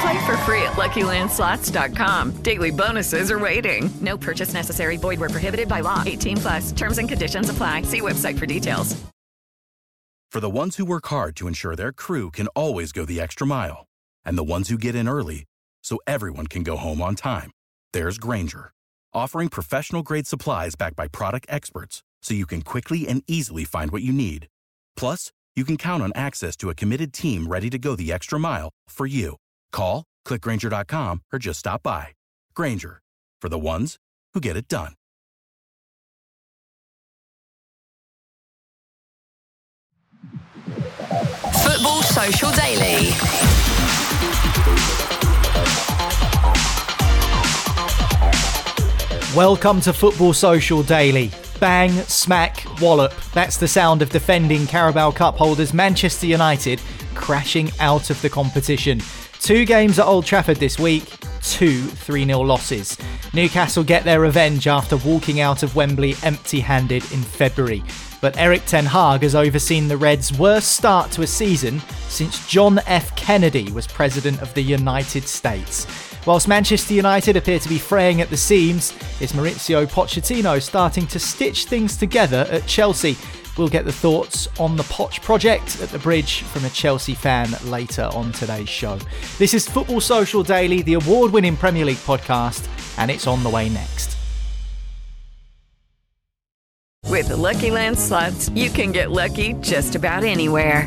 Play for free at LuckyLandSlots.com. Daily bonuses are waiting. No purchase necessary. Void where prohibited by law. 18 plus. Terms and conditions apply. See website for details. For the ones who work hard to ensure their crew can always go the extra mile, and the ones who get in early so everyone can go home on time, there's Grainger, offering professional-grade supplies backed by product experts so you can quickly and easily find what you need. Plus, you can count on access to a committed team ready to go the extra mile for you. Call, clickgranger.com, or just stop by. Grainger, for the ones who get it done. Football Social Daily. Welcome to Football Social Daily. Bang, smack, wallop. That's the sound of defending Carabao Cup holders Manchester United crashing out of the competition. Two games at Old Trafford this week, two 3 0 losses. Newcastle get their revenge after walking out of Wembley empty handed in February. But Erik Ten Hag has overseen the Reds' worst start to a season since John F. Kennedy was president of the United States. Whilst Manchester United appear to be fraying at the seams, is Mauricio Pochettino starting to stitch things together at Chelsea? We'll get the thoughts on the Poch project at the bridge from a Chelsea fan later on today's show. This is Football Social Daily, the award winning Premier League podcast, and it's on the way next. With the Lucky Land slots, you can get lucky just about anywhere.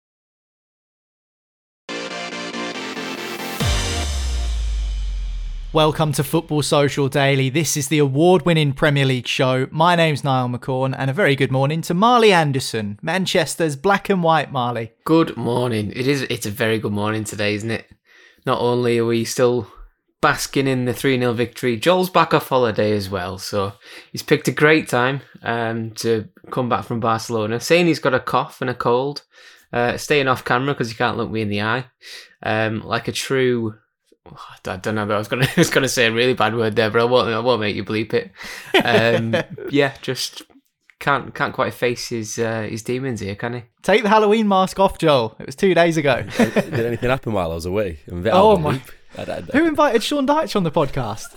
Welcome to Football Social Daily. This is the award winning Premier League show. My name's Niall McCorn, and a very good morning to Marley Anderson, Manchester's black and white Marley. Good morning. It is. It's a very good morning today, isn't it? Not only are we still basking in the 3 0 victory, Joel's back off holiday as well. So he's picked a great time um, to come back from Barcelona, saying he's got a cough and a cold, uh, staying off camera because he can't look me in the eye. Um, like a true I don't know. I was gonna I was gonna say a really bad word there, but I won't. I won't make you bleep it. Um, yeah, just can't can't quite face his uh, his demons here, can he? Take the Halloween mask off, Joel. It was two days ago. Did anything happen while I was away? oh my! Who invited Sean Dyche on the podcast?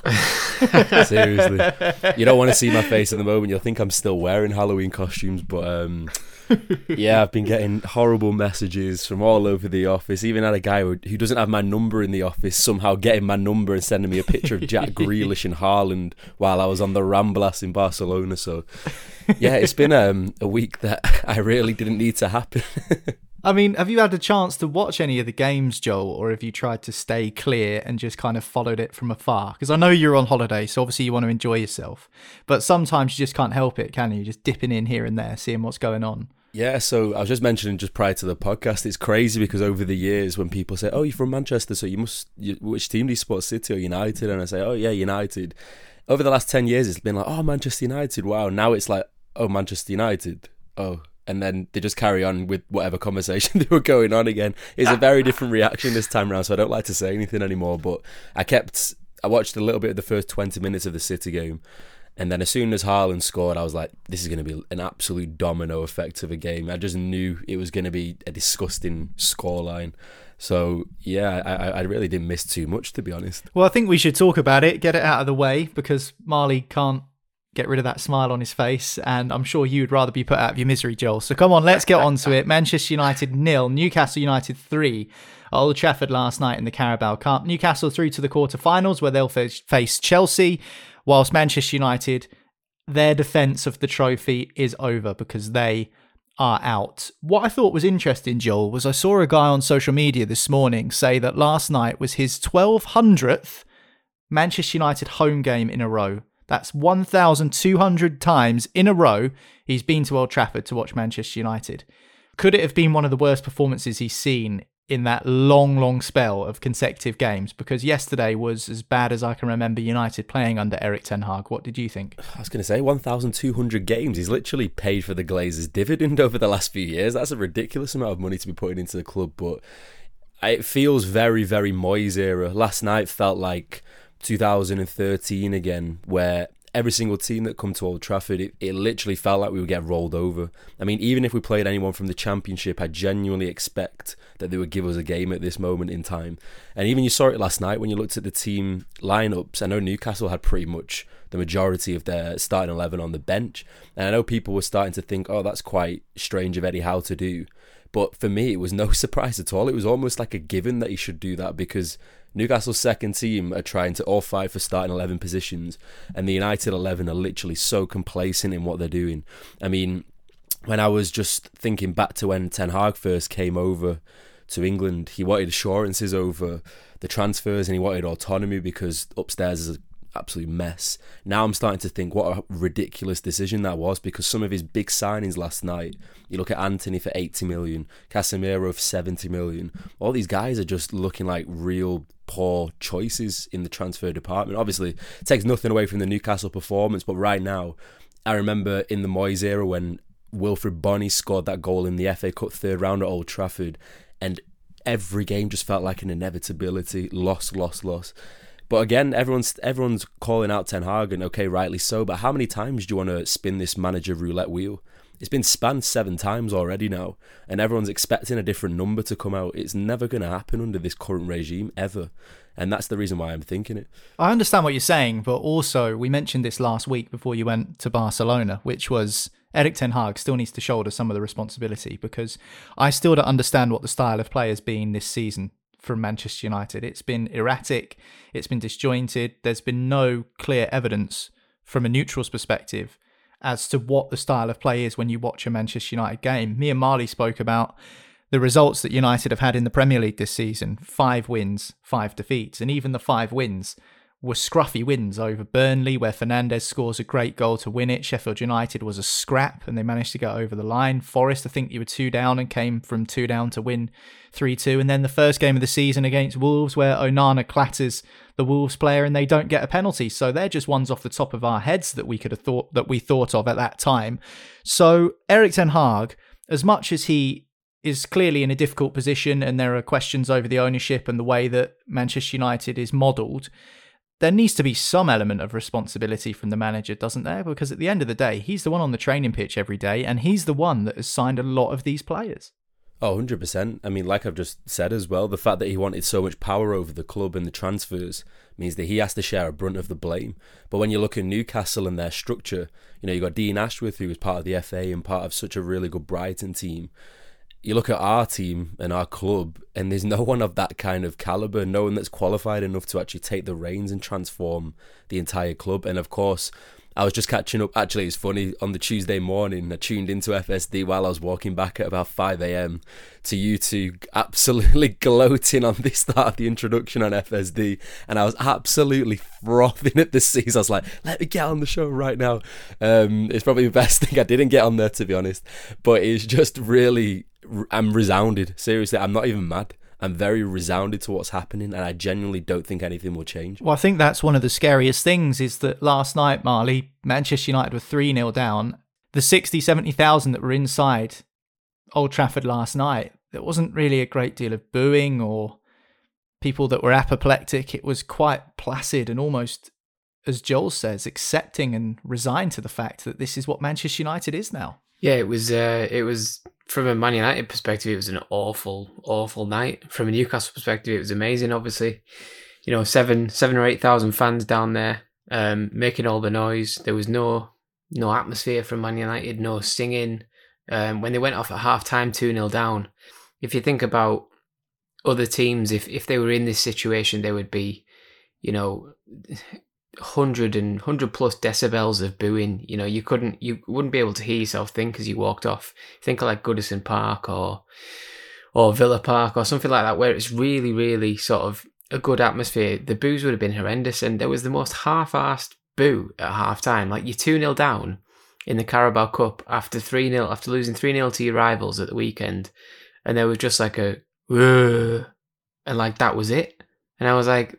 Seriously, you don't want to see my face at the moment. You'll think I'm still wearing Halloween costumes, but um, yeah, I've been getting horrible messages from all over the office. Even had a guy who, who doesn't have my number in the office somehow getting my number and sending me a picture of Jack Grealish and Haaland while I was on the Ramblas in Barcelona. So, yeah, it's been um, a week that I really didn't need to happen. I mean, have you had a chance to watch any of the games, Joel, or have you tried to stay clear and just kind of followed it from afar? Because I know you're on holiday, so obviously you want to enjoy yourself, but sometimes you just can't help it, can you? Just dipping in here and there, seeing what's going on. Yeah, so I was just mentioning just prior to the podcast, it's crazy because over the years when people say, "Oh, you're from Manchester, so you must," you, which team do you support, City or United? And I say, "Oh, yeah, United." Over the last ten years, it's been like, "Oh, Manchester United, wow." Now it's like, "Oh, Manchester United, oh." And then they just carry on with whatever conversation they were going on again. It's a very different reaction this time around, so I don't like to say anything anymore. But I kept, I watched a little bit of the first 20 minutes of the City game, and then as soon as Haaland scored, I was like, this is going to be an absolute domino effect of a game. I just knew it was going to be a disgusting scoreline. So yeah, I, I really didn't miss too much to be honest. Well, I think we should talk about it, get it out of the way, because Marley can't get rid of that smile on his face, and I'm sure you'd rather be put out of your misery, Joel. So come on, let's get on to it. Manchester United nil, Newcastle United three. Old Trafford last night in the Carabao Cup. Newcastle through to the quarterfinals where they'll face Chelsea whilst Manchester United, their defence of the trophy is over because they are out. What I thought was interesting, Joel, was I saw a guy on social media this morning say that last night was his 1200th Manchester United home game in a row. That's 1,200 times in a row he's been to Old Trafford to watch Manchester United. Could it have been one of the worst performances he's seen in that long, long spell of consecutive games because yesterday was as bad as I can remember United playing under Erik Ten Hag. What did you think? I was going to say 1,200 games. He's literally paid for the Glazers' dividend over the last few years. That's a ridiculous amount of money to be putting into the club, but it feels very, very Moyes era. Last night felt like 2013 again, where every single team that come to Old Trafford, it, it literally felt like we would get rolled over. I mean, even if we played anyone from the Championship, I genuinely expect that they would give us a game at this moment in time. And even you saw it last night when you looked at the team lineups. I know Newcastle had pretty much the majority of their starting 11 on the bench. And I know people were starting to think, oh, that's quite strange of Eddie Howe to do. But for me, it was no surprise at all. It was almost like a given that he should do that because Newcastle's second team are trying to all fight for starting 11 positions, and the United 11 are literally so complacent in what they're doing. I mean, when I was just thinking back to when Ten Hag first came over to England, he wanted assurances over the transfers and he wanted autonomy because upstairs is absolute mess. Now I'm starting to think what a ridiculous decision that was because some of his big signings last night, you look at Antony for 80 million, Casemiro for 70 million. All these guys are just looking like real poor choices in the transfer department. Obviously, it takes nothing away from the Newcastle performance, but right now, I remember in the Moyes era when Wilfried Bony scored that goal in the FA Cup third round at Old Trafford, and every game just felt like an inevitability. Loss, loss, loss. But again, everyone's everyone's calling out Ten Hag, and okay, rightly so. But how many times do you want to spin this manager roulette wheel? It's been spanned seven times already now, and everyone's expecting a different number to come out. It's never going to happen under this current regime ever, and that's the reason why I'm thinking it. I understand what you're saying, but also we mentioned this last week before you went to Barcelona, which was Eric Ten Hag still needs to shoulder some of the responsibility because I still don't understand what the style of play has been this season from Manchester United. It's been erratic, it's been disjointed. There's been no clear evidence from a neutral's perspective as to what the style of play is when you watch a Manchester United game. Me and Marley spoke about the results that United have had in the Premier League this season five wins, five defeats. And even the five wins were scruffy wins over Burnley, where Fernandes scores a great goal to win it. Sheffield United was a scrap and they managed to get over the line. Forest, I think you were two down and came from two down to win 3 2. And then the first game of the season against Wolves, where Onana clatters the Wolves player and they don't get a penalty. So they're just ones off the top of our heads that we could have thought that we thought of at that time. So Erik Ten Hag, as much as he is clearly in a difficult position and there are questions over the ownership and the way that Manchester United is modelled there needs to be some element of responsibility from the manager, doesn't there? Because at the end of the day, he's the one on the training pitch every day, and he's the one that has signed a lot of these players. Oh, 100%. I mean, like I've just said as well, the fact that he wanted so much power over the club and the transfers means that he has to share a brunt of the blame. But when you look at Newcastle and their structure, you know, you've got Dan Ashworth, who was part of the FA and part of such a really good Brighton team. You look at our team and our club, and there's no one of that kind of caliber, no one that's qualified enough to actually take the reins and transform the entire club. And of course, I was just catching up. Actually, it's funny. On the Tuesday morning, I tuned into FSD while I was walking back at about 5 a.m. to you two absolutely gloating on the start of the introduction on FSD. And I was absolutely frothing at the seas. I was like, let me get on the show right now. Um, it's probably the best thing I didn't get on there, to be honest. But it's just really, I'm resounded. Seriously, I'm not even mad. I'm very resounded to what's happening, and I genuinely don't think anything will change. Well, I think that's one of the scariest things is that last night, Marley, Manchester United were 3 0 down. The 60, 70,000 that were inside Old Trafford last night, there wasn't really a great deal of booing or people that were apoplectic. It was quite placid and almost, as Joel says, accepting and resigned to the fact that this is what Manchester United is now. Yeah, it was. Uh, it was from a Man United perspective, it was an awful, awful night. From a Newcastle perspective, it was amazing. Obviously, you know, seven, seven or eight thousand fans down there, um, making all the noise. There was no, no atmosphere from Man United, no singing. Um, when they went off at half time, two 0 down. If you think about other teams, if if they were in this situation, they would be, you know, hundred and hundred plus decibels of booing. You know, you couldn't, you wouldn't be able to hear yourself think as you walked off. Think like Goodison Park or or Villa Park or something like that, where it's really, really sort of a good atmosphere. The boos would have been horrendous, and there was the most half-assed boo at half time. Like you're two 0 down in the Carabao Cup after three 0 after losing three 0 to your rivals at the weekend, and there was just like a and like that was it. And I was like,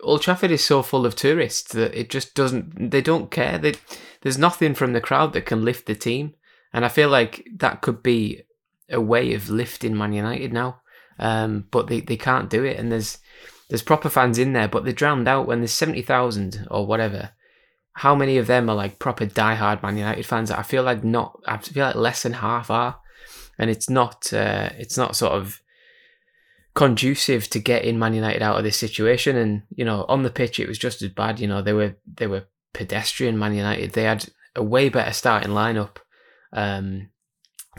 Old Trafford is so full of tourists that it just doesn't. They don't care. They, there's nothing from the crowd that can lift the team, and I feel like that could be a way of lifting Man United now. Um, but they, they can't do it, and there's there's proper fans in there, but they're drowned out when there's seventy thousand or whatever. How many of them are like proper diehard Man United fans? I feel like not. I feel like less than half are, and it's not. Uh, it's not sort of conducive to getting Man United out of this situation. And you know, on the pitch, it was just as bad. You know, they were they were pedestrian Man United. They had a way better starting lineup um,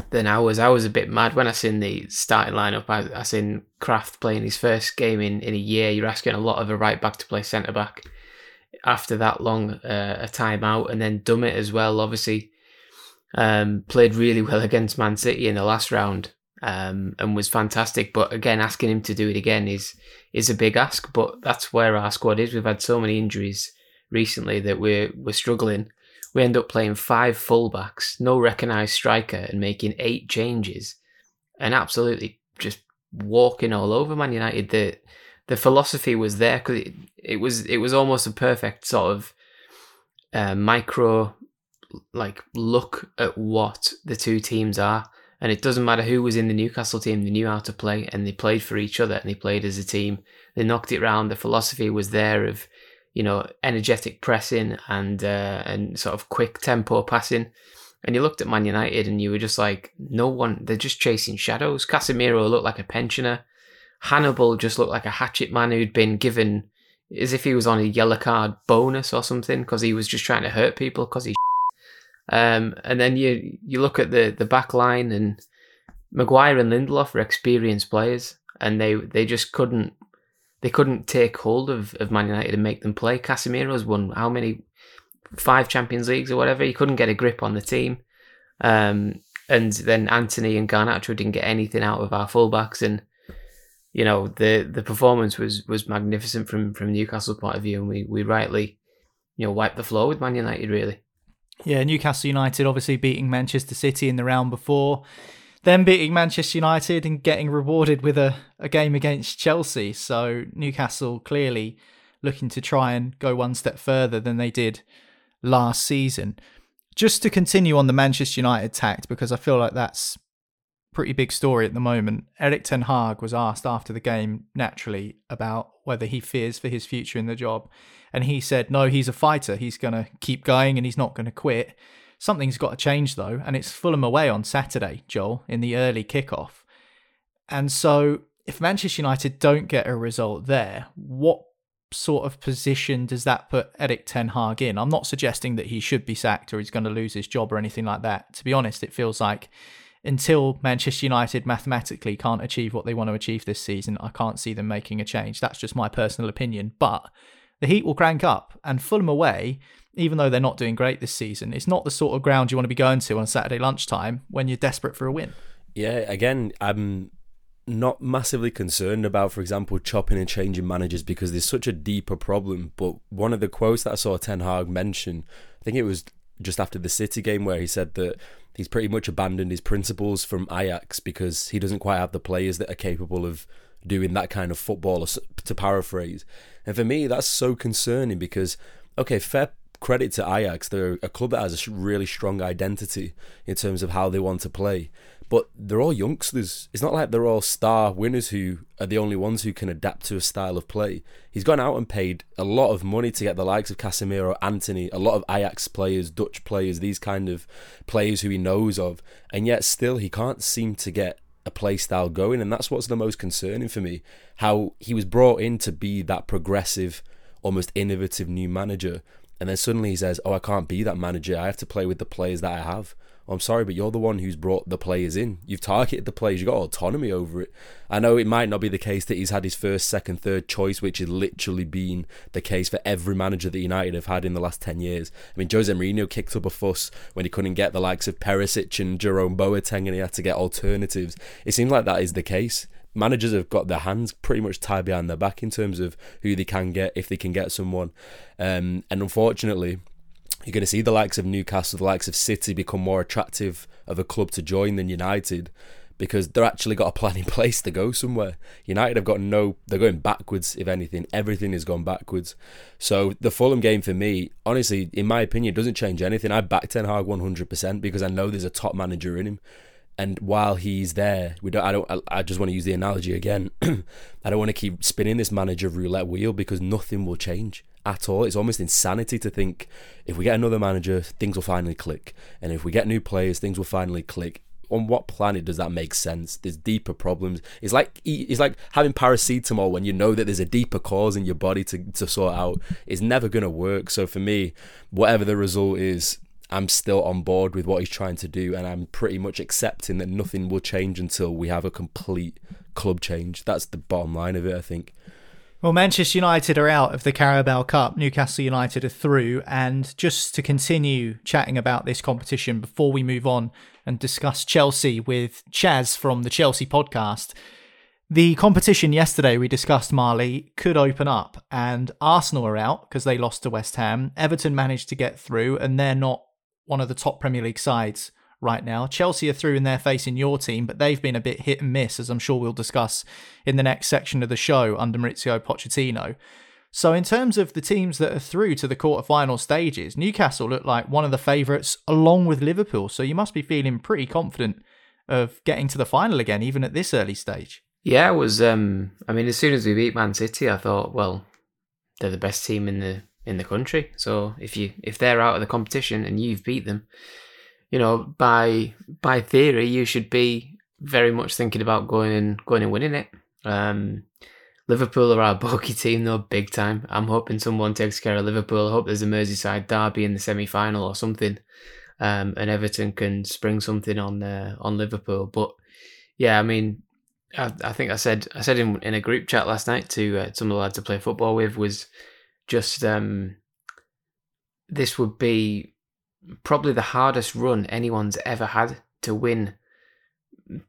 than ours. I was a bit mad when I seen the starting lineup. I, I seen Krafth playing his first game in, in a year. You're asking a lot of a right back to play centre back after that long uh, a time out, and then Dummett as well. Obviously, um, played really well against Man City in the last round um, and was fantastic. But again, asking him to do it again is is a big ask. But that's where our squad is. We've had so many injuries recently that we're we're struggling. We end up playing five fullbacks, no recognised striker, and making eight changes, and absolutely just walking all over Man United. The the philosophy was there because it, it was it was almost a perfect sort of uh, micro like look at what the two teams are and it doesn't matter who was in the Newcastle team, they knew how to play and they played for each other and they played as a team. They knocked it round. The philosophy was there of, you know, energetic pressing and uh, and sort of quick tempo passing. And you looked at Man United and you were just like, no one, they're just chasing shadows. Casemiro looked like a pensioner. Hannibal just looked like a hatchet man who'd been given as if he was on a yellow card bonus or something because he was just trying to hurt people because he um, and then you you look at the the back line and Maguire and Lindelof are experienced players, and they they just couldn't they couldn't take hold of, of Man United and make them play. Casemiro's won how many five Champions Leagues or whatever. He couldn't get a grip on the team. Um, and then Antony and Garnacho didn't get anything out of our fullbacks, and you know the the performance was was magnificent from from Newcastle's point of view, and we we rightly you know wiped the floor with Man United really. Yeah, Newcastle United obviously beating Manchester City in the round before, then beating Manchester United and getting rewarded with a, a game against Chelsea. So Newcastle clearly looking to try and go one step further than they did last season. Just to continue on the Manchester United tact, because I feel like that's pretty big story at the moment. Erik Ten Hag was asked after the game, naturally, about whether he fears for his future in the job. And he said, no, he's a fighter. He's going to keep going and he's not going to quit. Something's got to change though, and it's Fulham away on Saturday, Joel, in the early kickoff. And so, if Manchester United don't get a result there, what sort of position does that put Erik Ten Hag in? I'm not suggesting that he should be sacked or he's going to lose his job or anything like that. To be honest, it feels like until Manchester United mathematically can't achieve what they want to achieve this season, I can't see them making a change. That's just my personal opinion. But the heat will crank up, and Fulham away, even though they're not doing great this season, it's not the sort of ground you want to be going to on Saturday lunchtime when you're desperate for a win. Yeah, again, I'm not massively concerned about, for example, chopping and changing managers because there's such a deeper problem. But one of the quotes that I saw Ten Hag mention, I think it was just after the City game, where he said that he's pretty much abandoned his principles from Ajax because he doesn't quite have the players that are capable of doing that kind of football, to paraphrase. And for me, that's so concerning because, okay, fair credit to Ajax. They're a club that has a really strong identity in terms of how they want to play but they're all youngsters. It's not like they're all star winners who are the only ones who can adapt to a style of play. He's gone out and paid a lot of money to get the likes of Casemiro, Antony, a lot of Ajax players, Dutch players, these kind of players who he knows of, and yet still he can't seem to get a play style going, and that's what's the most concerning for me. How he was brought in to be that progressive, almost innovative new manager, and then suddenly he says, "Oh, I can't be that manager. I have to play with the players that I have." I'm sorry, but you're the one who's brought the players in. You've targeted the players. You've got autonomy over it. I know it might not be the case that he's had his first, second, third choice, which has literally been the case for every manager that United have had in the last 10 years. I mean, Jose Mourinho kicked up a fuss when he couldn't get the likes of Perisic and Jerome Boateng and he had to get alternatives. It seems like that is the case managers have got their hands pretty much tied behind their back in terms of who they can get if they can get someone. Um, and unfortunately, you're going to see the likes of Newcastle, the likes of City become more attractive of a club to join than United because they're actually got a plan in place to go somewhere. United have got no, they're going backwards, if anything. Everything has gone backwards. So the Fulham game for me, honestly, in my opinion, doesn't change anything. I back Ten Hag 100% because I know there's a top manager in him. And while he's there, we don't. I don't. I just want to use the analogy again. I don't want to keep spinning this manager roulette wheel because nothing will change at all. It's almost insanity to think if we get another manager, things will finally click, and if we get new players, things will finally click. On what planet does that make sense? There's deeper problems. It's like it's like having paracetamol when you know that there's a deeper cause in your body to, to sort out. It's never gonna work. So for me, whatever the result is, I'm still on board with what he's trying to do, and I'm pretty much accepting that nothing will change until we have a complete club change. That's the bottom line of it, I think. Well, Manchester United are out of the Carabao Cup. Newcastle United are through. And just to continue chatting about this competition before we move on and discuss Chelsea with Chas from the Chelsea podcast, the competition yesterday we discussed Marley could open up, and Arsenal are out because they lost to West Ham. Everton managed to get through, and they're not one of the top Premier League sides right now. Chelsea are through in their face in your team, but they've been a bit hit and miss, as I'm sure we'll discuss in the next section of the show under Mauricio Pochettino. So, in terms of the teams that are through to the quarter-final stages, Newcastle look like one of the favourites along with Liverpool. So, you must be feeling pretty confident of getting to the final again, even at this early stage. Yeah, it was. Um, I mean, as soon as we beat Man City, I thought, well, they're the best team in the in the country. So if you if they're out of the competition and you've beat them, you know, by by theory, you should be very much thinking about going and going and winning it. Um, Liverpool are our bogey team though, big time. I'm hoping someone takes care of Liverpool. I hope there's a Merseyside derby in the semi final or something, um, and Everton can spring something on uh, on Liverpool. But yeah, I mean, I, I think I said I said in in a group chat last night to uh, some of the lads to play football with was just um, this would be probably the hardest run anyone's ever had to win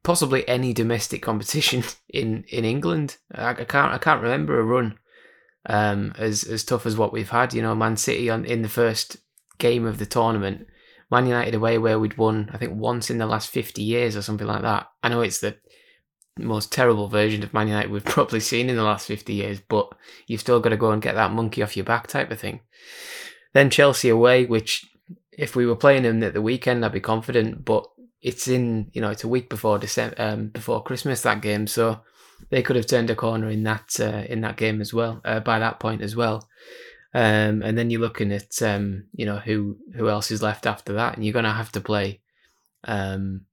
possibly any domestic competition in in England. I, I can't I can't remember a run um, as as tough as what we've had. You know, Man City on in the first game of the tournament, Man United away where we'd won I think once in the last fifty years or something like that. I know it's the most terrible version of Man United we've probably seen in the last fifty years, but you've still got to go and get that monkey off your back type of thing. Then Chelsea away, which if we were playing them at the weekend, I'd be confident. But it's in you know it's a week before December, um, before Christmas that game, so they could have turned a corner in that uh, in that game as well. Uh, by that point as well, Um, and then you're looking at um, you know who who else is left after that, and you're going to have to play. Um,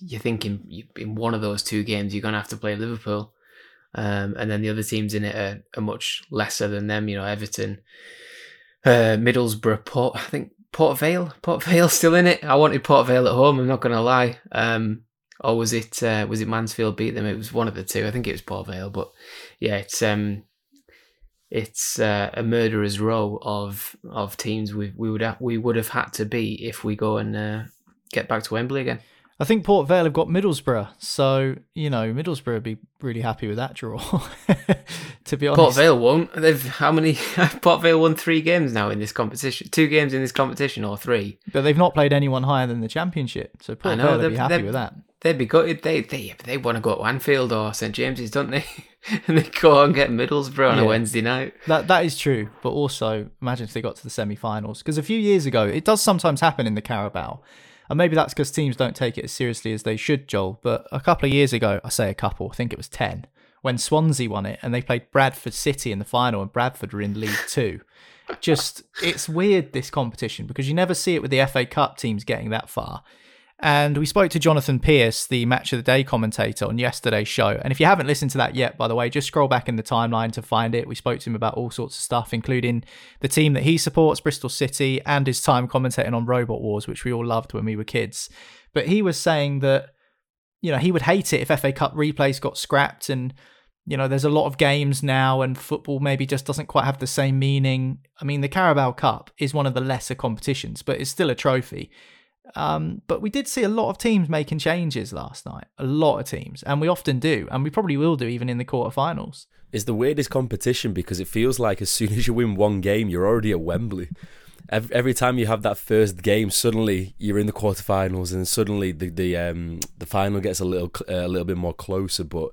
you're thinking in one of those two games you're going to have to play Liverpool, um, and then the other teams in it are, are much lesser than them. You know, Everton, uh, Middlesbrough, Port. I think Port Vale. Port Vale still in it. I wanted Port Vale at home. I'm not going to lie. Um, or was it uh, was it Mansfield beat them? It was one of the two. I think it was Port Vale, but yeah, it's um, it's uh, a murderer's row of of teams we we would ha- we would have had to be if we go and uh, get back to Wembley again. I think Port Vale have got Middlesbrough, so you know Middlesbrough would be really happy with that draw. to be honest, Port Vale won't. They've how many? Port Vale won three games now in this competition. Two games in this competition, or three. But they've not played anyone higher than the Championship, so Port Vale would be happy with that. They'd be gutted. They they they want to go to Anfield or St James's, don't they? and they go and get Middlesbrough on yeah. a Wednesday night. That that is true, but also imagine if they got to the semi-finals because a few years ago it does sometimes happen in the Carabao, and maybe that's because teams don't take it as seriously as they should, Joel. But a couple of years ago, I say a couple, I think it was ten, when Swansea won it and they played Bradford City in the final, and Bradford were in League Two. Just it's weird this competition because you never see it with the FA Cup teams getting that far. And we spoke to Jonathan Pearce, the match of the day commentator, on yesterday's show. And if you haven't listened to that yet, by the way, just scroll back in the timeline to find it. We spoke to him about all sorts of stuff, including the team that he supports, Bristol City, and his time commentating on Robot Wars, which we all loved when we were kids. But he was saying that, you know, he would hate it if FA Cup replays got scrapped and you know, there's a lot of games now, and football maybe just doesn't quite have the same meaning. I mean, the Carabao Cup is one of the lesser competitions, but it's still a trophy. Um, but we did see a lot of teams making changes last night. A lot of teams, and we often do, and we probably will do even in the quarterfinals. It's the weirdest competition because it feels like as soon as you win one game, you're already at Wembley. Every, every time you have that first game, suddenly you're in the quarterfinals, and suddenly the the um, the final gets a little uh, a little bit more closer. But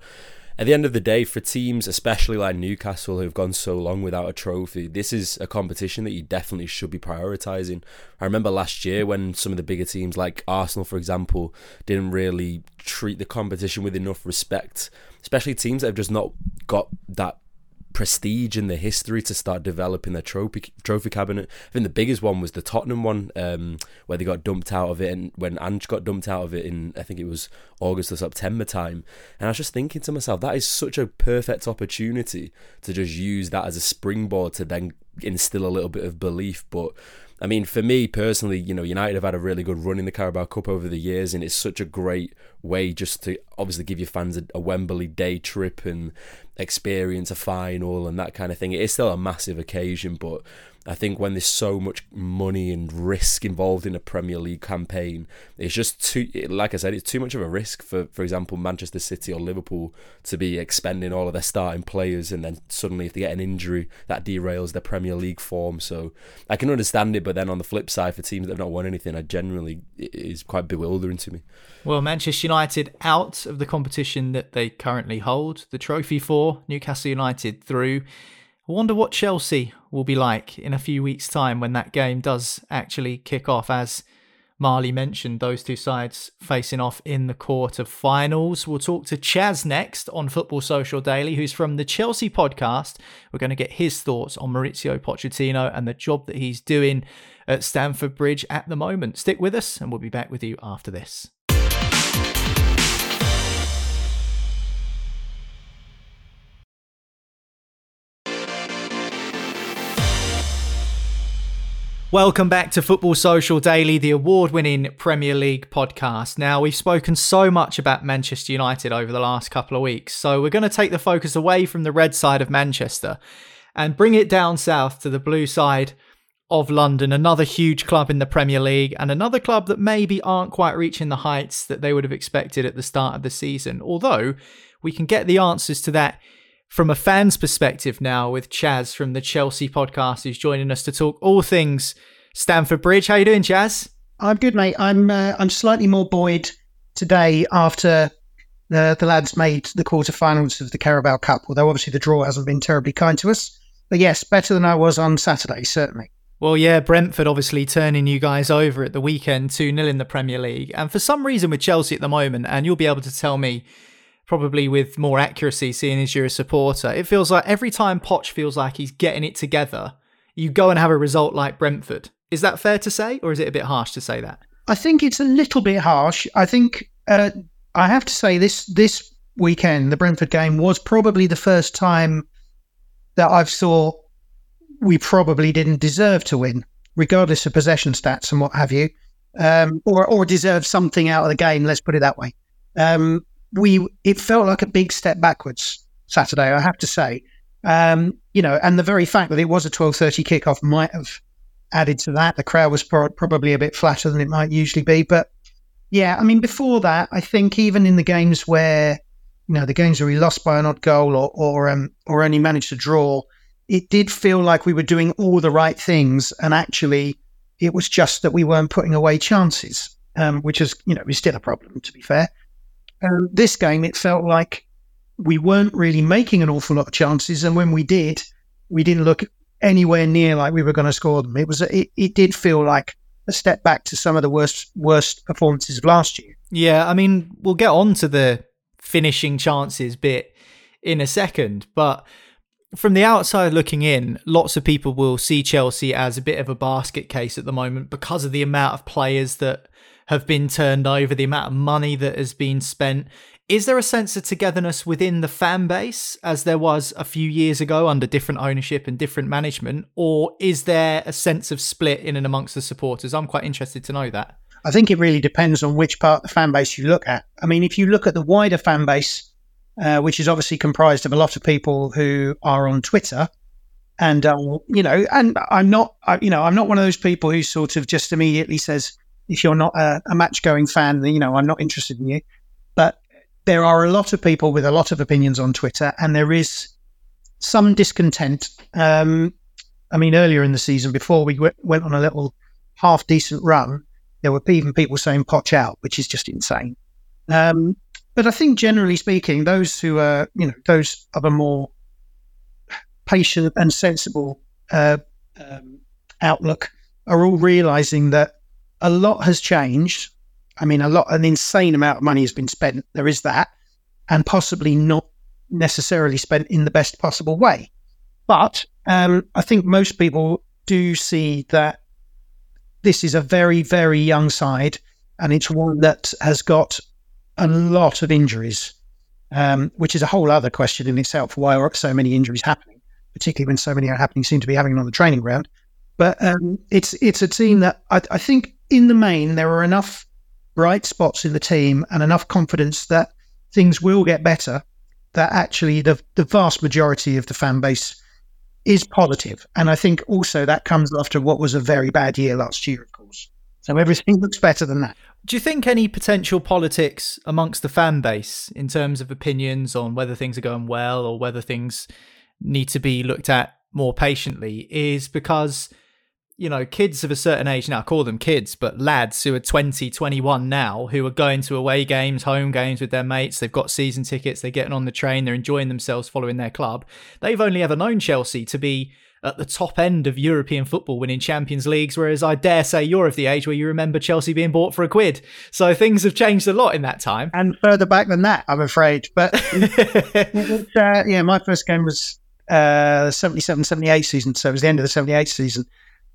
at the end of the day, for teams, especially like Newcastle, who've gone so long without a trophy, this is a competition that you definitely should be prioritising. I remember last year when some of the bigger teams, like Arsenal, for example, didn't really treat the competition with enough respect, especially teams that have just not got that prestige in the history to start developing their trophy trophy cabinet. I think the biggest one was the Tottenham one, um, where they got dumped out of it, and when Ange got dumped out of it in I think it was August or September time. And I was just thinking to myself, that is such a perfect opportunity to just use that as a springboard to then instill a little bit of belief, but I mean, for me personally, you know, United have had a really good run in the Carabao Cup over the years, and it's such a great way just to obviously give your fans a, a Wembley day trip and experience a final and that kind of thing. It is still a massive occasion, but I think when there's so much money and risk involved in a Premier League campaign, it's just too, like I said, it's too much of a risk for, for example, Manchester City or Liverpool to be expending all of their starting players, and then suddenly if they get an injury, that derails their Premier League form. So I can understand it, but then on the flip side, for teams that have not won anything, I generally it is quite bewildering to me. Well, Manchester United out of the competition that they currently hold, the trophy for Newcastle United through. I wonder what Chelsea will be like in a few weeks' time when that game does actually kick off. As Marley mentioned, those two sides facing off in the quarter-finals. We'll talk to Chas next on Football Social Daily, who's from the Chelsea podcast. We're going to get his thoughts on Mauricio Pochettino and the job that he's doing at Stamford Bridge at the moment. Stick with us, and we'll be back with you after this. Welcome back to Football Social Daily, the award winning Premier League podcast. Now, we've spoken so much about Manchester United over the last couple of weeks, so we're going to take the focus away from the red side of Manchester and bring it down south to the blue side of London, another huge club in the Premier League, and another club that maybe aren't quite reaching the heights that they would have expected at the start of the season. Although we can get the answers to that from a fan's perspective now with Chas from the Chelsea podcast, who's joining us to talk all things Stamford Bridge. How you doing, Chas? I'm good, mate. I'm uh, I'm slightly more buoyed today after the the lads made the quarterfinals of the Carabao Cup. Although obviously the draw hasn't been terribly kind to us, but yes, better than I was on Saturday, certainly. Well, yeah, Brentford obviously turning you guys over at the weekend 2 0 in the Premier League. And for some reason with Chelsea at the moment, and you'll be able to tell me probably with more accuracy, seeing as you're a supporter. It feels like every time Poch feels like he's getting it together, you go and have a result like Brentford. Is that fair to say, or is it a bit harsh to say that? I think it's a little bit harsh. I think uh, I have to say this this weekend, the Brentford game was probably the first time that I've saw we probably didn't deserve to win, regardless of possession stats and what have you, um, or or deserve something out of the game. Let's put it that way. Um, we it felt like a big step backwards Saturday. I have to say, um, you know, and the very fact that it was a twelve thirty kickoff might have added to that. The crowd was pro- probably a bit flatter than it might usually be, but yeah, I mean, before that, I think even in the games where you know the games where we lost by an odd goal or or um, or only managed to draw, it did feel like we were doing all the right things, and actually, it was just that we weren't putting away chances, um, which is you know is still a problem to be fair. Um, this game, it felt like we weren't really making an awful lot of chances, and when we did, we didn't look anywhere near like we were going to score them. It was it, it did feel like a step back to some of the worst worst performances of last year. Yeah, I mean, we'll get on to the finishing chances bit in a second, but from the outside looking in, lots of people will see Chelsea as a bit of a basket case at the moment because of the amount of players that have been turned over, the amount of money that has been spent. Is there a sense of togetherness within the fan base as there was a few years ago under different ownership and different management? Or is there a sense of split in and amongst the supporters? I'm quite interested to know that. I think it really depends on which part of the fan base you look at. I mean, if you look at the wider fan base, uh, which is obviously comprised of a lot of people who are on Twitter, and um, you know, and I'm not, I, you know, I'm not one of those people who sort of just immediately says, if you're not a, a match going fan, then you know, I'm not interested in you. But there are a lot of people with a lot of opinions on Twitter, and there is some discontent. Um, I mean, earlier in the season, before we w- went on a little half decent run, there were even people saying "Poch out," which is just insane. Um, but I think, generally speaking, those who are, you know, those of a more patient and sensible uh, um, outlook are all realizing that a lot has changed I mean, a lot, an insane amount of money has been spent. There is that, and possibly not necessarily spent in the best possible way. But um, I think most people do see that this is a very, very young side, and it's one that has got a lot of injuries, um, which is a whole other question in itself. Why are so many injuries happening, particularly when so many are happening, seem to be happening on the training ground? But um, it's it's a team that I, I think, in the main, there are enough bright spots in the team and enough confidence that things will get better, that actually the, the vast majority of the fan base is positive. And I think also that comes after what was a very bad year last year, of course. So everything looks better than that. Do you think any potential politics amongst the fan base in terms of opinions on whether things are going well or whether things need to be looked at more patiently is because you know, kids of a certain age now, I call them kids, but lads who are 20, 21 now, who are going to away games, home games with their mates, they've got season tickets, they're getting on the train, they're enjoying themselves following their club. They've only ever known Chelsea to be at the top end of European football, winning Champions Leagues, whereas I dare say you're of the age where you remember Chelsea being bought for a quid. So things have changed a lot in that time. And further back than that, I'm afraid. But uh, yeah, my first game was uh, 77 78 season. So it was the end of the 78 season.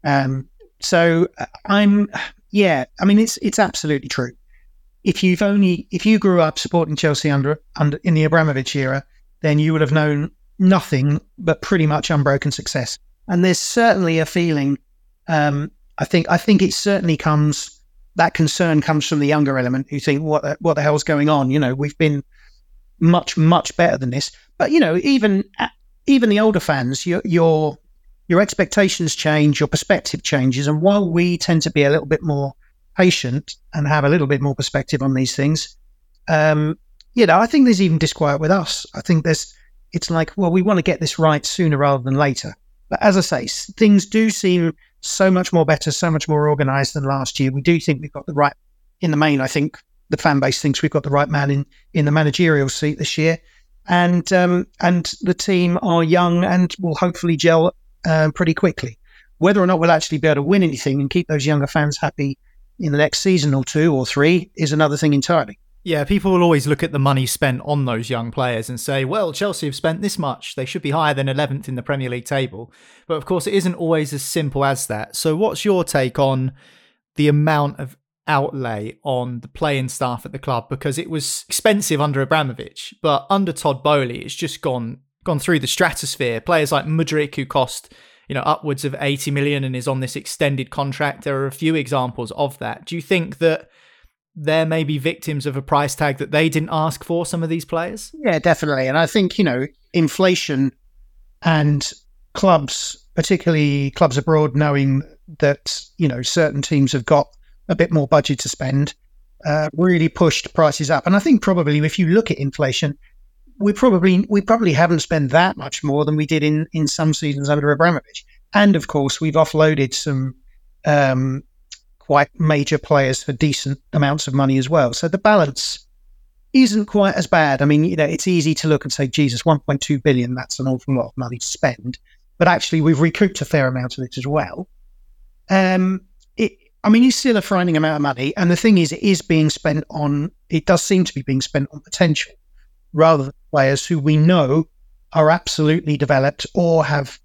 Um, so uh, I'm, yeah, I mean, it's it's absolutely true. If you've only if you grew up supporting Chelsea under under in the Abramovich era, then you would have known nothing but pretty much unbroken success. And there's certainly a feeling. Um, I think I think it certainly comes that concern comes from the younger element who think what the, what the hell's going on. You know, we've been much much better than this. But you know, even even the older fans, you're, you're your expectations change, your perspective changes. And while we tend to be a little bit more patient and have a little bit more perspective on these things, um, you know, I think there's even disquiet with us. I think there's, it's like, well, we want to get this right sooner rather than later. But as I say, things do seem so much more better, so much more organised than last year. We do think we've got the right, in the main, I think the fan base thinks we've got the right man in, in the managerial seat this year. And um, and the team are young and will hopefully gel um, pretty quickly. Whether or not we'll actually be able to win anything and keep those younger fans happy in the next season or two or three is another thing entirely. Yeah, people will always look at the money spent on those young players and say, well, Chelsea have spent this much. They should be higher than 11th in the Premier League table. But of course, it isn't always as simple as that. So, what's your take on the amount of outlay on the playing staff at the club? Because it was expensive under Abramovich, but under Todd Boehly, it's just gone gone through the stratosphere. Players like Mudryk, who cost you know upwards of 80 million and is on this extended contract. There are a few examples of that. Do you think that they're maybe victims of a price tag that they didn't ask for, some of these players? Yeah, definitely. And I think, you know, inflation and clubs, particularly clubs abroad, knowing that, you know, certain teams have got a bit more budget to spend, uh, really pushed prices up. And I think probably if you look at inflation, we probably we probably haven't spent that much more than we did in in some seasons under Abramovich. And of course, we've offloaded some um, quite major players for decent amounts of money as well. So the balance isn't quite as bad. I mean, you know, it's easy to look and say, Jesus, 1.2 billion, that's an awful lot of money to spend. But actually, we've recouped a fair amount of it as well. Um, it, I mean, it's still a frightening amount of money. And the thing is, it is being spent on, it does seem to be being spent on potential rather players who we know are absolutely developed or have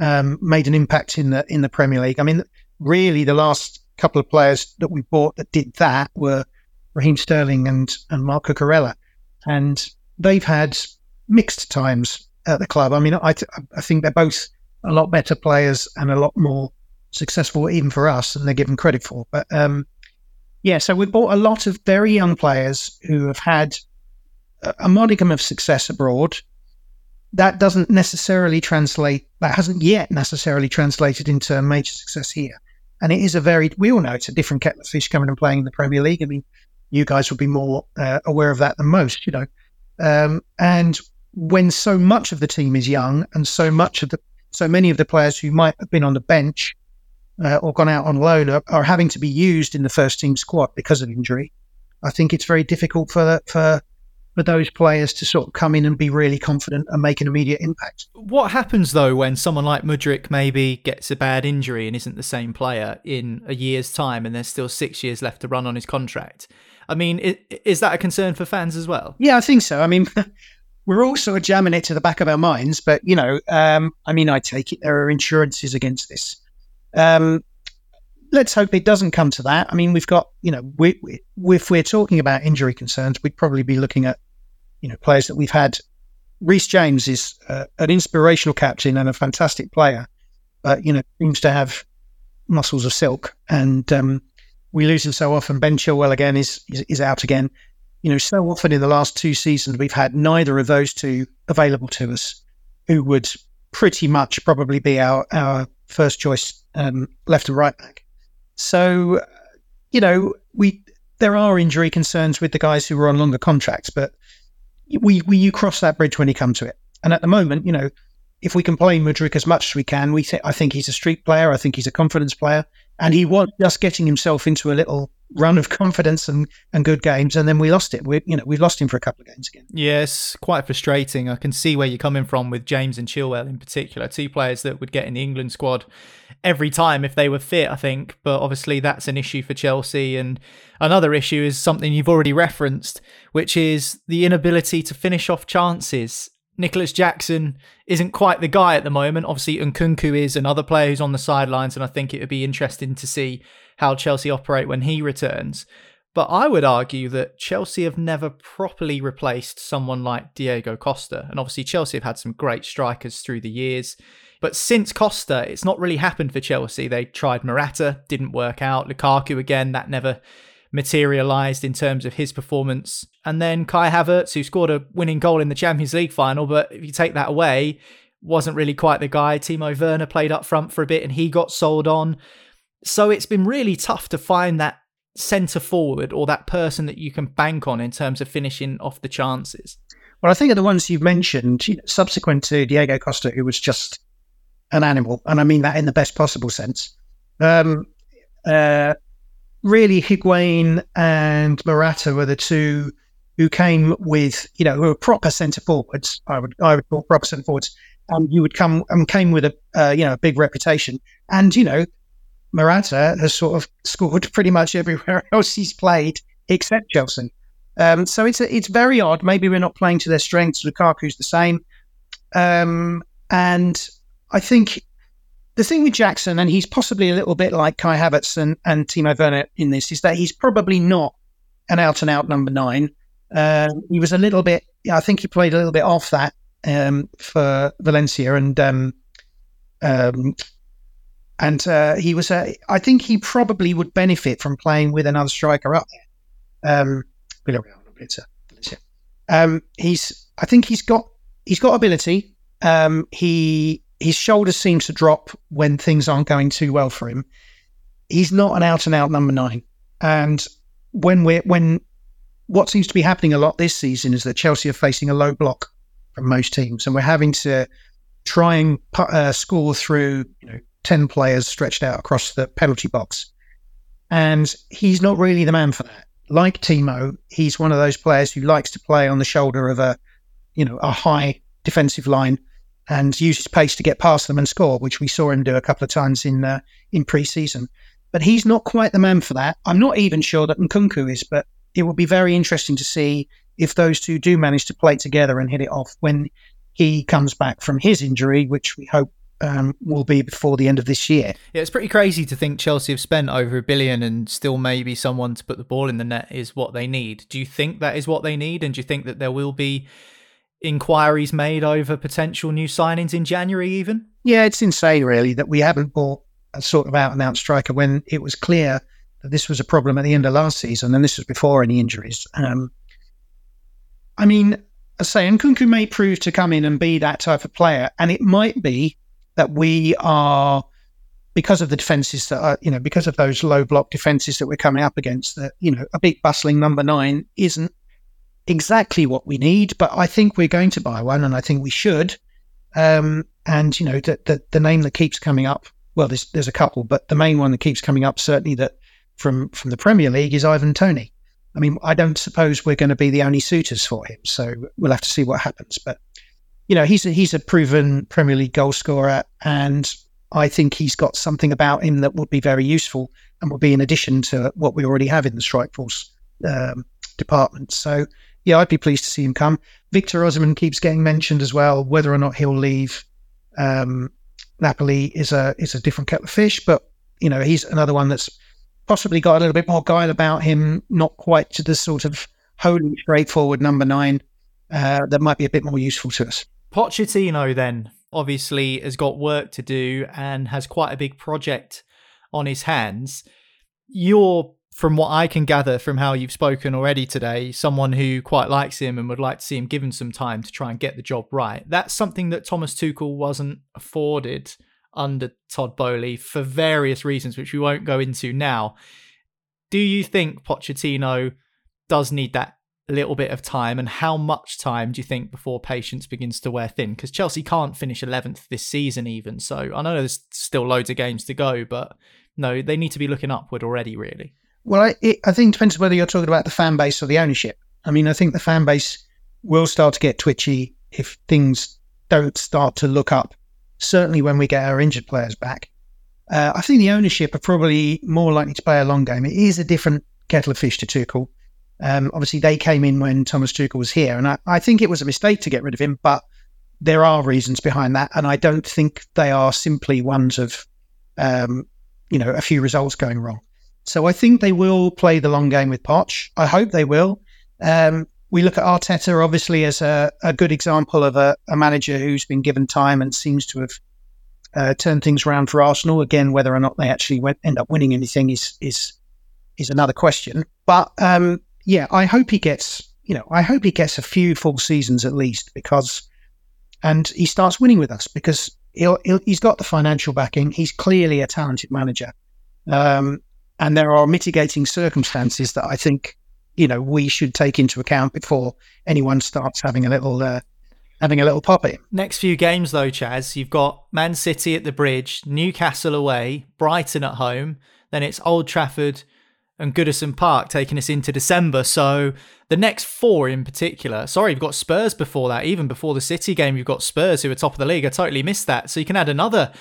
um, made an impact in the in the Premier League. I mean, really, the last couple of players that we bought that did that were Raheem Sterling and and Marc Cucurella, and they've had mixed times at the club. I mean, I I think they're both a lot better players and a lot more successful even for us than they're given credit for. But um, yeah, so we bought a lot of very young players who have had a, modicum of success abroad. That doesn't necessarily translate. That hasn't yet necessarily translated into major success here. And it is a very, we all know it's a different kettle of fish coming and playing in the Premier League. I mean, you guys would be more uh, aware of that than most, you know. Um, and when so much of the team is young and so much of the, so many of the players who might have been on the bench uh, or gone out on loan are, are, having to be used in the first team squad because of injury, I think it's very difficult for for for those players to sort of come in and be really confident and make an immediate impact. What happens though when someone like Mudryk maybe gets a bad injury and isn't the same player in a year's time and there's still six years left to run on his contract? I mean, is that a concern for fans as well? Yeah, I think so. I mean, we're all sort of jamming it to the back of our minds, but you know, um, I mean, I take it there are insurances against this. Um, let's hope it doesn't come to that. I mean, we've got, you know, we, we, if we're talking about injury concerns, we'd probably be looking at, you know, players that we've had. Reece James is uh, an inspirational captain and a fantastic player, but, you know, seems to have muscles of silk. And um, we lose him so often. Ben Chilwell again is, is, is out again. You know, so often in the last two seasons, we've had neither of those two available to us, who would pretty much probably be our, our first choice um, left and right back. So, you know, we there are injury concerns with the guys who are on longer contracts, but we, we you cross that bridge when you come to it. And at the moment, you know, if we can play Mudryk as much as we can, we th- I think he's a street player. I think he's a confidence player, and he was just getting himself into a little run of confidence and, and good games, and then we lost it. We you know we've lost him for a couple of games again. Yes, quite frustrating. I can see where you're coming from with James and Chilwell in particular, two players that would get in the England squad every time if they were fit. I think, but obviously that's an issue for Chelsea. And another issue is something you've already referenced, which is the inability to finish off chances. Nicolas Jackson isn't quite the guy at the moment. Obviously, Nkunku is another player who's on the sidelines, and I think it would be interesting to see how Chelsea operate when he returns. But I would argue that Chelsea have never properly replaced someone like Diego Costa. And obviously, Chelsea have had some great strikers through the years. But since Costa, it's not really happened for Chelsea. They tried Morata, didn't work out. Lukaku again, that never materialised in terms of his performance. And then Kai Havertz, who scored a winning goal in the Champions League final, but if you take that away, wasn't really quite the guy. Timo Werner played up front for a bit and he got sold on. So it's been really tough to find that centre forward or that person that you can bank on in terms of finishing off the chances. Well, I think of the ones you've mentioned, subsequent to Diego Costa, who was just an animal, and I mean that in the best possible sense. Um, uh, really, Higuain and Morata were the two who came with, you know, who were proper centre forwards. I would, I would call proper centre forwards, and you would come and came with a, uh, you know, a big reputation. And you know, Morata has sort of scored pretty much everywhere else he's played except Chelsea. Um, so it's a, it's very odd. Maybe we're not playing to their strengths. Lukaku's the same, um, and I think the thing with Jackson, and he's possibly a little bit like Kai Havertz and, and Timo Werner in this, is that he's probably not an out and out number nine. Uh, he was a little bit, I think he played a little bit off that um, for Valencia, and um, um, and uh, he was. Uh, I think he probably would benefit from playing with another striker up there. Um, um, he's. I think he's got. He's got ability. Um, he his shoulders seem to drop when things aren't going too well for him. He's not an out and out number nine. And when we're when what seems to be happening a lot this season is that Chelsea are facing a low block from most teams, and we're having to try and uh, score through you know ten players stretched out across the penalty box. And he's not really the man for that. Like Timo, he's one of those players who likes to play on the shoulder of a you know a high defensive line and use his pace to get past them and score, which we saw him do a couple of times in uh, in pre-season. But he's not quite the man for that. I'm not even sure that Nkunku is, but it will be very interesting to see if those two do manage to play together and hit it off when he comes back from his injury, which we hope um, will be before the end of this year. Yeah, it's pretty crazy to think Chelsea have spent over a billion and still maybe someone to put the ball in the net is what they need. Do you think that is what they need? And do you think that there will be inquiries made over potential new signings in January, even? Yeah, it's insane, really, that we haven't bought a sort of out and out striker when it was clear that this was a problem at the end of last season, and this was before any injuries. Um, I mean, I say Nkunku may prove to come in and be that type of player, and it might be that we are because of the defenses that are, you know, because of those low block defenses that we're coming up against, that you know, a big bustling number nine isn't exactly what we need, but I think we're going to buy one, and I think we should. Um, and you know, the, the, the name that keeps coming up. Well, there's there's a couple, but the main one that keeps coming up certainly that from from the Premier League is Ivan Toney. I mean, I don't suppose we're going to be the only suitors for him, so we'll have to see what happens. But you know, he's a, he's a proven Premier League goal scorer, and I think he's got something about him that would be very useful and would be in addition to what we already have in the strike force um, department. So yeah, I'd be pleased to see him come. Victor Osimhen keeps getting mentioned as well. Whether or not he'll leave um, Napoli is a is a different kettle of fish, but you know he's another one that's possibly got a little bit more guile about him, not quite to the sort of wholly straightforward number nine uh, that might be a bit more useful to us. Pochettino then obviously has got work to do and has quite a big project on his hands. You're from what I can gather from how you've spoken already today, someone who quite likes him and would like to see him given some time to try and get the job right. That's something that Thomas Tuchel wasn't afforded under Todd Boehly for various reasons, which we won't go into now. Do you think Pochettino does need that little bit of time, and how much time do you think before patience begins to wear thin? Because Chelsea can't finish 11th this season, even. So I know there's still loads of games to go, but no, they need to be looking upward already, really. Well, I, it, I think it depends whether you're talking about the fan base or the ownership. I mean, I think the fan base will start to get twitchy if things don't start to look up. Certainly, when we get our injured players back, uh, I think the ownership are probably more likely to play a long game. It is a different kettle of fish to Tuchel. Um, obviously, they came in when Thomas Tuchel was here, and I, I think it was a mistake to get rid of him. But there are reasons behind that, and I don't think they are simply ones of, um, you know, a few results going wrong. So I think they will play the long game with Poch. I hope they will. Um, we look at Arteta obviously as a, a good example of a, a, manager who's been given time and seems to have uh, turned things around for Arsenal. Again, whether or not they actually went, end up winning anything is is is another question. But um, yeah, I hope he gets you know I hope he gets a few full seasons at least because and he starts winning with us because he'll, he's got the financial backing. He's clearly a talented manager. Um, and there are mitigating circumstances that I think you know we should take into account before anyone starts having a little uh, having a little poppy. Next few games though, Chas, you've got Man City at the Bridge, Newcastle away, Brighton at home, then it's Old Trafford and Goodison Park taking us into December. So the next four in particular, sorry, you've got Spurs before that. Even before the City game, you've got Spurs who are top of the league. I totally missed that. So you can add another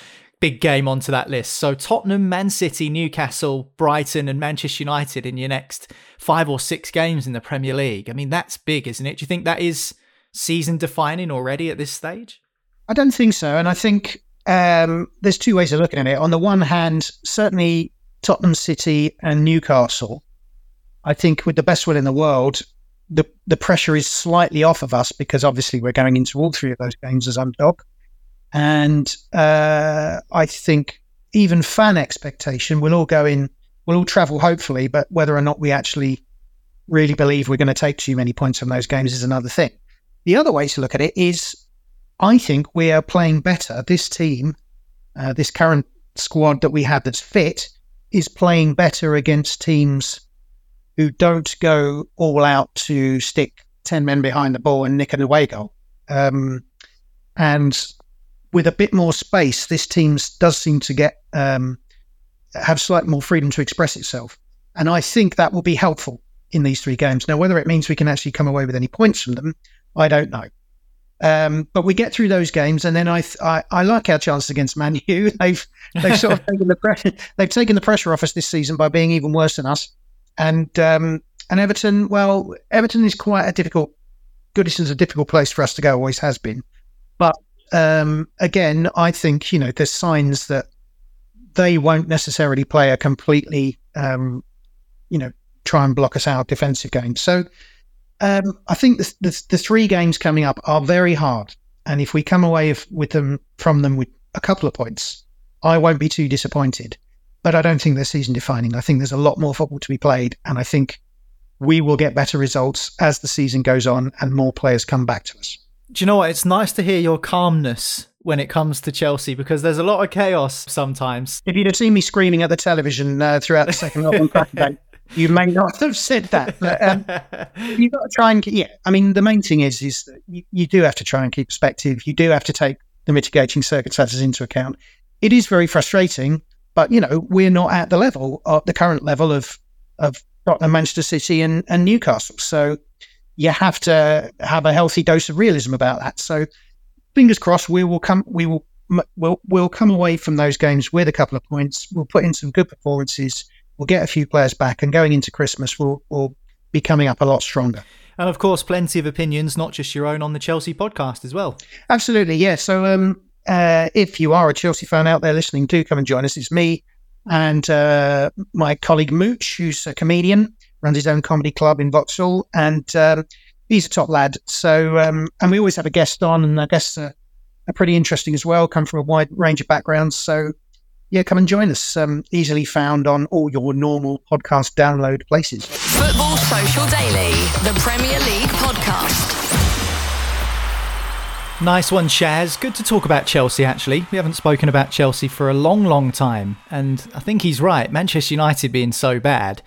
big game onto that list. So Tottenham, Man City, Newcastle, Brighton, and Manchester United in your next five or six games in the Premier League. I mean, that's big, isn't it? Do you think that is season defining already at this stage? I don't think so. And I think um, there's two ways of looking at it. On the one hand, certainly Tottenham City and Newcastle, I think with the best will in the world, the the pressure is slightly off of us because obviously we're going into all three of those games as underdog, and uh, I think even fan expectation we'll all go in, we'll all travel hopefully, but whether or not we actually really believe we're going to take too many points from those games is another thing. The other way to look at it is, I think we are playing better. This team, uh, this current squad that we have that's fit, is playing better against teams who don't go all out to stick 10 men behind the ball and nick an away goal. Um, and with a bit more space, this team does seem to get um, have slightly more freedom to express itself. And I think that will be helpful in these three games. Now, whether it means we can actually come away with any points from them, I don't know. Um, but we get through those games, and then I, I, I like our chances against Man U. They've they've sort of taken the pressure they've taken the pressure off us this season by being even worse than us. And um, and Everton, well, Everton is quite a difficult. Goodison's a difficult place for us to go, always has been. But um, again, I think you know there's signs that they won't necessarily play a completely, um, you know, try and block us out defensive game. So um, I think the, the, the three games coming up are very hard, and if we come away with them from them with a couple of points, I won't be too disappointed but I don't think they're season defining. I think there's a lot more football to be played, and I think we will get better results as the season goes on and more players come back to us. Do you know what? It's nice to hear your calmness when it comes to Chelsea because there's a lot of chaos sometimes. If you'd have seen me screaming at the television uh, throughout the second half on Saturday, you may not have said that. But, um, you've got to try and yeah. I mean, the main thing is is you, you do have to try and keep perspective. You do have to take the mitigating circumstances into account. It is very frustrating but you know, we're not at the level, of the current level of of Tottenham, Manchester City, and, and Newcastle. So you have to have a healthy dose of realism about that. So fingers crossed, we will come. We will we'll, we'll come away from those games with a couple of points. We'll put in some good performances. We'll get a few players back, and going into Christmas, we'll, we'll be coming up a lot stronger. And of course, plenty of opinions, not just your own, on the Chelsea podcast as well. Absolutely, yeah. So um, uh, if you are a Chelsea fan out there listening, do come and join us. It's me and uh, my colleague Mooch, who's a comedian, runs his own comedy club in Vauxhall, and um, he's a top lad. So, um, and we always have a guest on, and I guess uh, are pretty interesting as well. Come from a wide range of backgrounds. So, yeah, come and join us. Um, easily found on all your normal podcast download places. Football Social Daily, the Premier League podcast. Nice one, Chas. Good to talk about Chelsea, actually. We haven't spoken about Chelsea for a long, long time. And I think he's right. Manchester United being so bad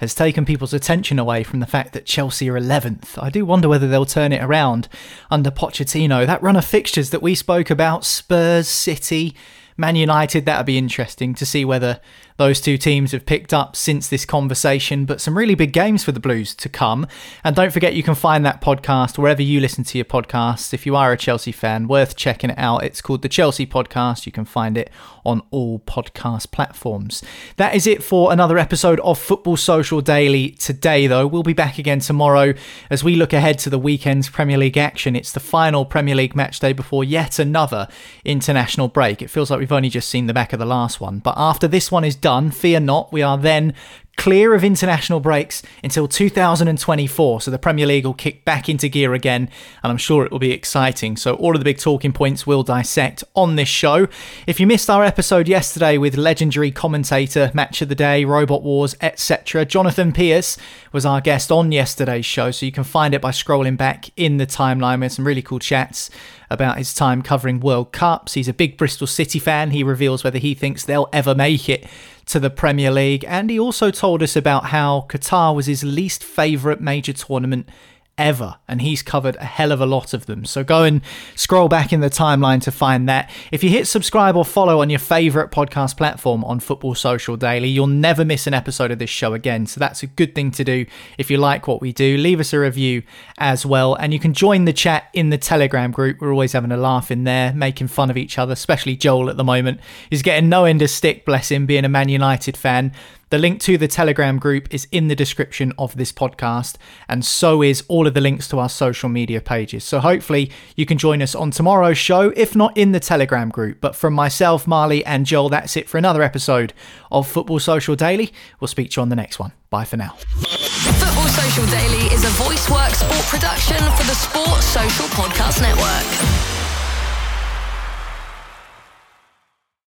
has taken people's attention away from the fact that Chelsea are 11th. I do wonder whether they'll turn it around under Pochettino. That run of fixtures that we spoke about Spurs, City, Man United, that'd be interesting to see whether those two teams have picked up since this conversation, but some really big games for the Blues to come. And don't forget, you can find that podcast wherever you listen to your podcasts. If you are a Chelsea fan, worth checking it out. It's called the Chelsea Podcast. You can find it on all podcast platforms. That is it for another episode of Football Social Daily today, though. We'll be back again tomorrow as we look ahead to the weekend's Premier League action. It's the final Premier League match day before yet another international break. It feels like we've only just seen the back of the last one, but after this one is done, done. Fear not, we are then clear of international breaks until 2024. So the Premier League will kick back into gear again, and I'm sure it will be exciting. So all of the big talking points we'll dissect on this show. If you missed our episode yesterday with legendary commentator, match of the day, Robot Wars, etc., Jonathan Pearce was our guest on yesterday's show. So you can find it by scrolling back in the timeline. with some really cool chats about his time covering World Cups. He's a big Bristol City fan. He reveals whether he thinks they'll ever make it to the Premier League. And he also told us about how Qatar was his least favourite major tournament ever, and he's covered a hell of a lot of them. So go and scroll back in the timeline to find that. If you hit subscribe or follow on your favourite podcast platform on Football Social Daily, you'll never miss an episode of this show again. So that's a good thing to do if you like what we do. Leave us a review as well, and you can join the chat in the Telegram group. We're always having a laugh in there, making fun of each other, especially Joel at the moment. He's getting no end of stick, bless him, being a Man United fan. The link to the Telegram group is in the description of this podcast, and so is all of the links to our social media pages. So hopefully you can join us on tomorrow's show, if not in the Telegram group. But from myself, Marley, and Joel, that's it for another episode of Football Social Daily. We'll speak to you on the next one. Bye for now. Football Social Daily is a VoiceWorks sport production for the Sport Social Podcast Network.